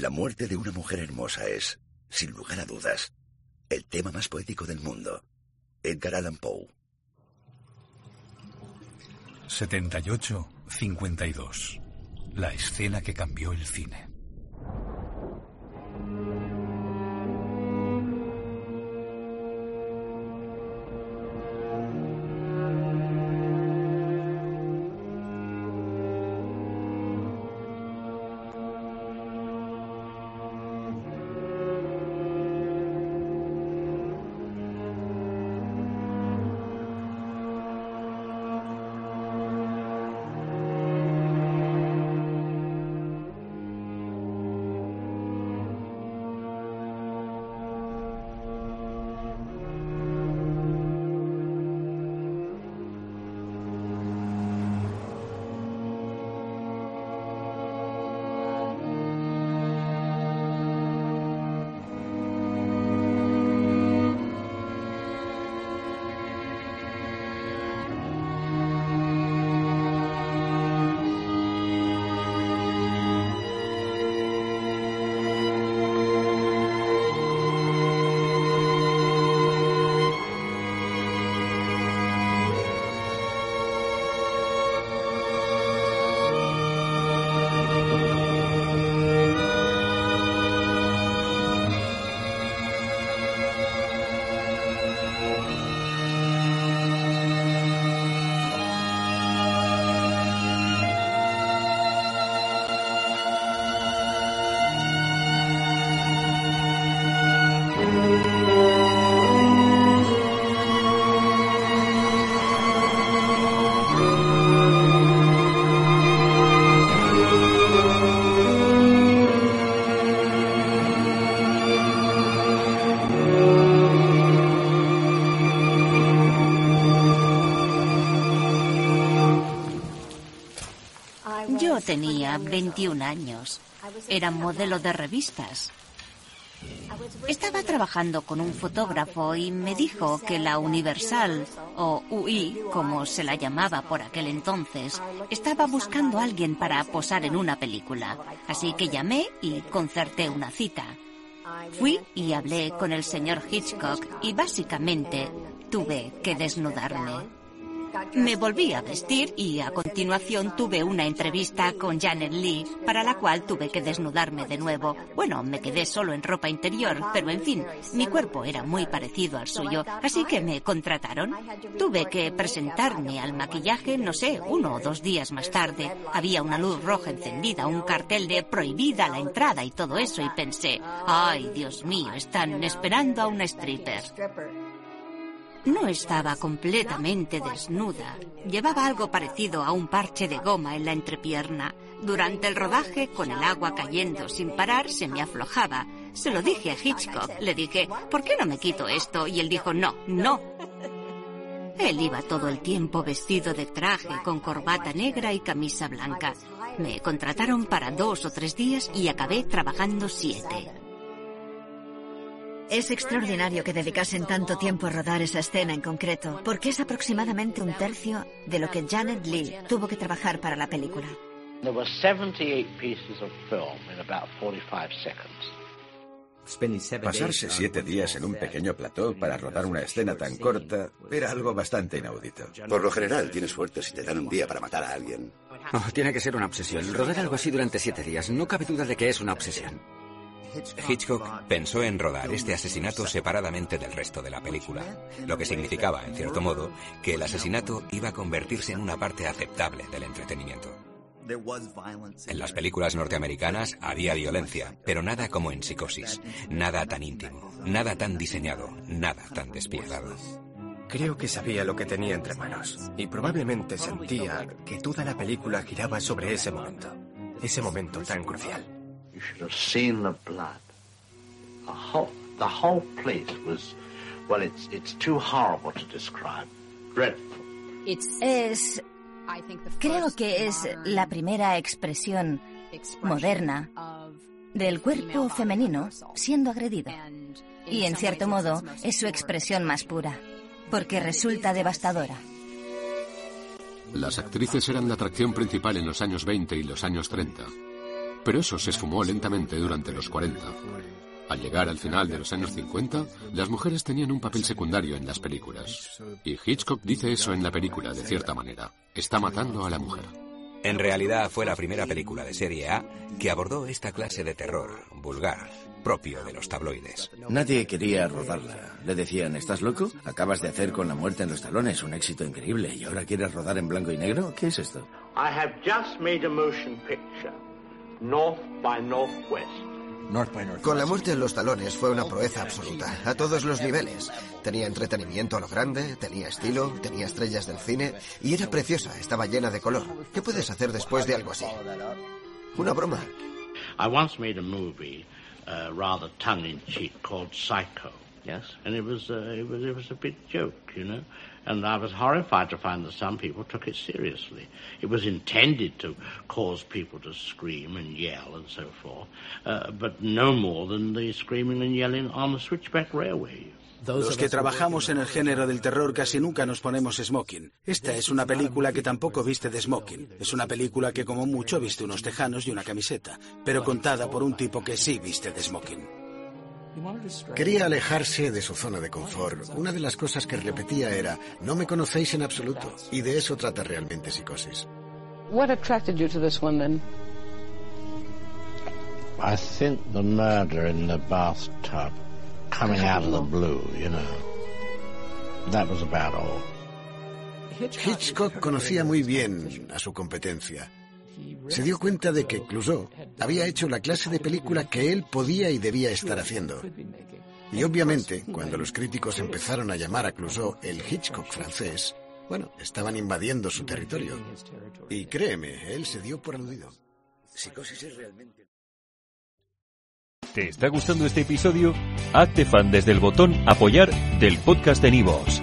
La muerte de una mujer hermosa es, sin lugar a dudas, el tema más poético del mundo. Edgar Allan Poe. 78-52. La escena que cambió el cine. Tenía 21 años. Era modelo de revistas. Estaba trabajando con un fotógrafo y me dijo que la Universal, o UI, como se la llamaba por aquel entonces, estaba buscando a alguien para posar en una película. Así que llamé y concerté una cita. Fui y hablé con el señor Hitchcock y básicamente tuve que desnudarme. Me volví a vestir y a continuación tuve una entrevista con Janet Lee, para la cual tuve que desnudarme de nuevo. Bueno, me quedé solo en ropa interior, pero en fin, mi cuerpo era muy parecido al suyo, así que me contrataron. Tuve que presentarme al maquillaje, no sé, uno o dos días más tarde. Había una luz roja encendida, un cartel de prohibida la entrada y todo eso, y pensé, ay, Dios mío, están esperando a una stripper. No estaba completamente desnuda. Llevaba algo parecido a un parche de goma en la entrepierna. Durante el rodaje, con el agua cayendo sin parar, se me aflojaba. Se lo dije a Hitchcock. Le dije, ¿por qué no me quito esto? Y él dijo, no, no. Él iba todo el tiempo vestido de traje, con corbata negra y camisa blanca. Me contrataron para dos o tres días y acabé trabajando siete. Es extraordinario que dedicasen tanto tiempo a rodar esa escena en concreto, porque es aproximadamente un tercio de lo que Janet Lee tuvo que trabajar para la película. There were 78 pieces of film in about 45 seconds. Pasarse siete días en un pequeño plató para rodar una escena tan corta era algo bastante inaudito. Por lo general, tienes suerte si te dan un día para matar a alguien. Oh, tiene que ser una obsesión. Rodar algo así durante siete días. No cabe duda de que es una obsesión. Hitchcock pensó en rodar este asesinato separadamente del resto de la película, lo que significaba, en cierto modo, que el asesinato iba a convertirse en una parte aceptable del entretenimiento. En las películas norteamericanas había violencia, pero nada como en Psicosis, nada tan íntimo, nada tan diseñado, nada tan despiadado. Creo que sabía lo que tenía entre manos y probablemente sentía que toda la película giraba sobre ese momento, ese momento tan crucial. You should have seen the blood. The whole, the whole place was, well, it's, it's too horrible to describe. Dreadful. Es... Creo que es la primera expresión moderna del cuerpo femenino siendo agredido. Y en cierto modo es su expresión más pura, porque resulta devastadora. Las actrices eran la atracción principal en los años 20 y los años 30. Pero eso se esfumó lentamente durante los 40. Al llegar al final de los años 50, las mujeres tenían un papel secundario en las películas. Y Hitchcock dice eso en la película, de cierta manera. Está matando a la mujer. En realidad fue la primera película de serie A que abordó esta clase de terror vulgar, propio de los tabloides. Nadie quería rodarla. Le decían, ¿estás loco? Acabas de hacer con la muerte en los talones un éxito increíble y ahora quieres rodar en blanco y negro. ¿Qué es esto? I have just made a motion picture, North by Northwest. Con la muerte en los talones fue una proeza absoluta, a todos los niveles. Tenía entretenimiento a lo grande, tenía estilo, tenía estrellas del cine y era preciosa, estaba llena de color. ¿Qué puedes hacer después de algo así? Una broma. I once made a movie, uh, rather tongue-in-cheek, called Psycho. Yes, and it was, uh, it was it was a big joke, you know. And I was horrified to find that some people took it seriously. It was intended to cause people to scream and yell and so forth, uh, but no more than the screaming and yelling on the switchback railway. Los que trabajamos en el género del terror casi nunca nos ponemos smoking. Esta es una película que tampoco viste de smoking. Es una película que como mucho viste unos tejanos y una camiseta, pero contada por un tipo que sí viste de smoking. Quería alejarse de su zona de confort. Una de las cosas que repetía era, no me conocéis en absoluto. Y de eso trata realmente Psicosis. What attracted you to this one then? I think the murder in the bathtub, coming out of the blue, you know. That was about all. Hitchcock conocía muy bien a su competencia. Se dio cuenta de que Clouseau había hecho la clase de película que él podía y debía estar haciendo. Y obviamente, cuando los críticos empezaron a llamar a Clouseau el Hitchcock francés, bueno, estaban invadiendo su territorio. Y créeme, él se dio por aludido. Psicosis es realmente... ¿Te está gustando este episodio? Hazte fan desde el botón apoyar del podcast de Nivos.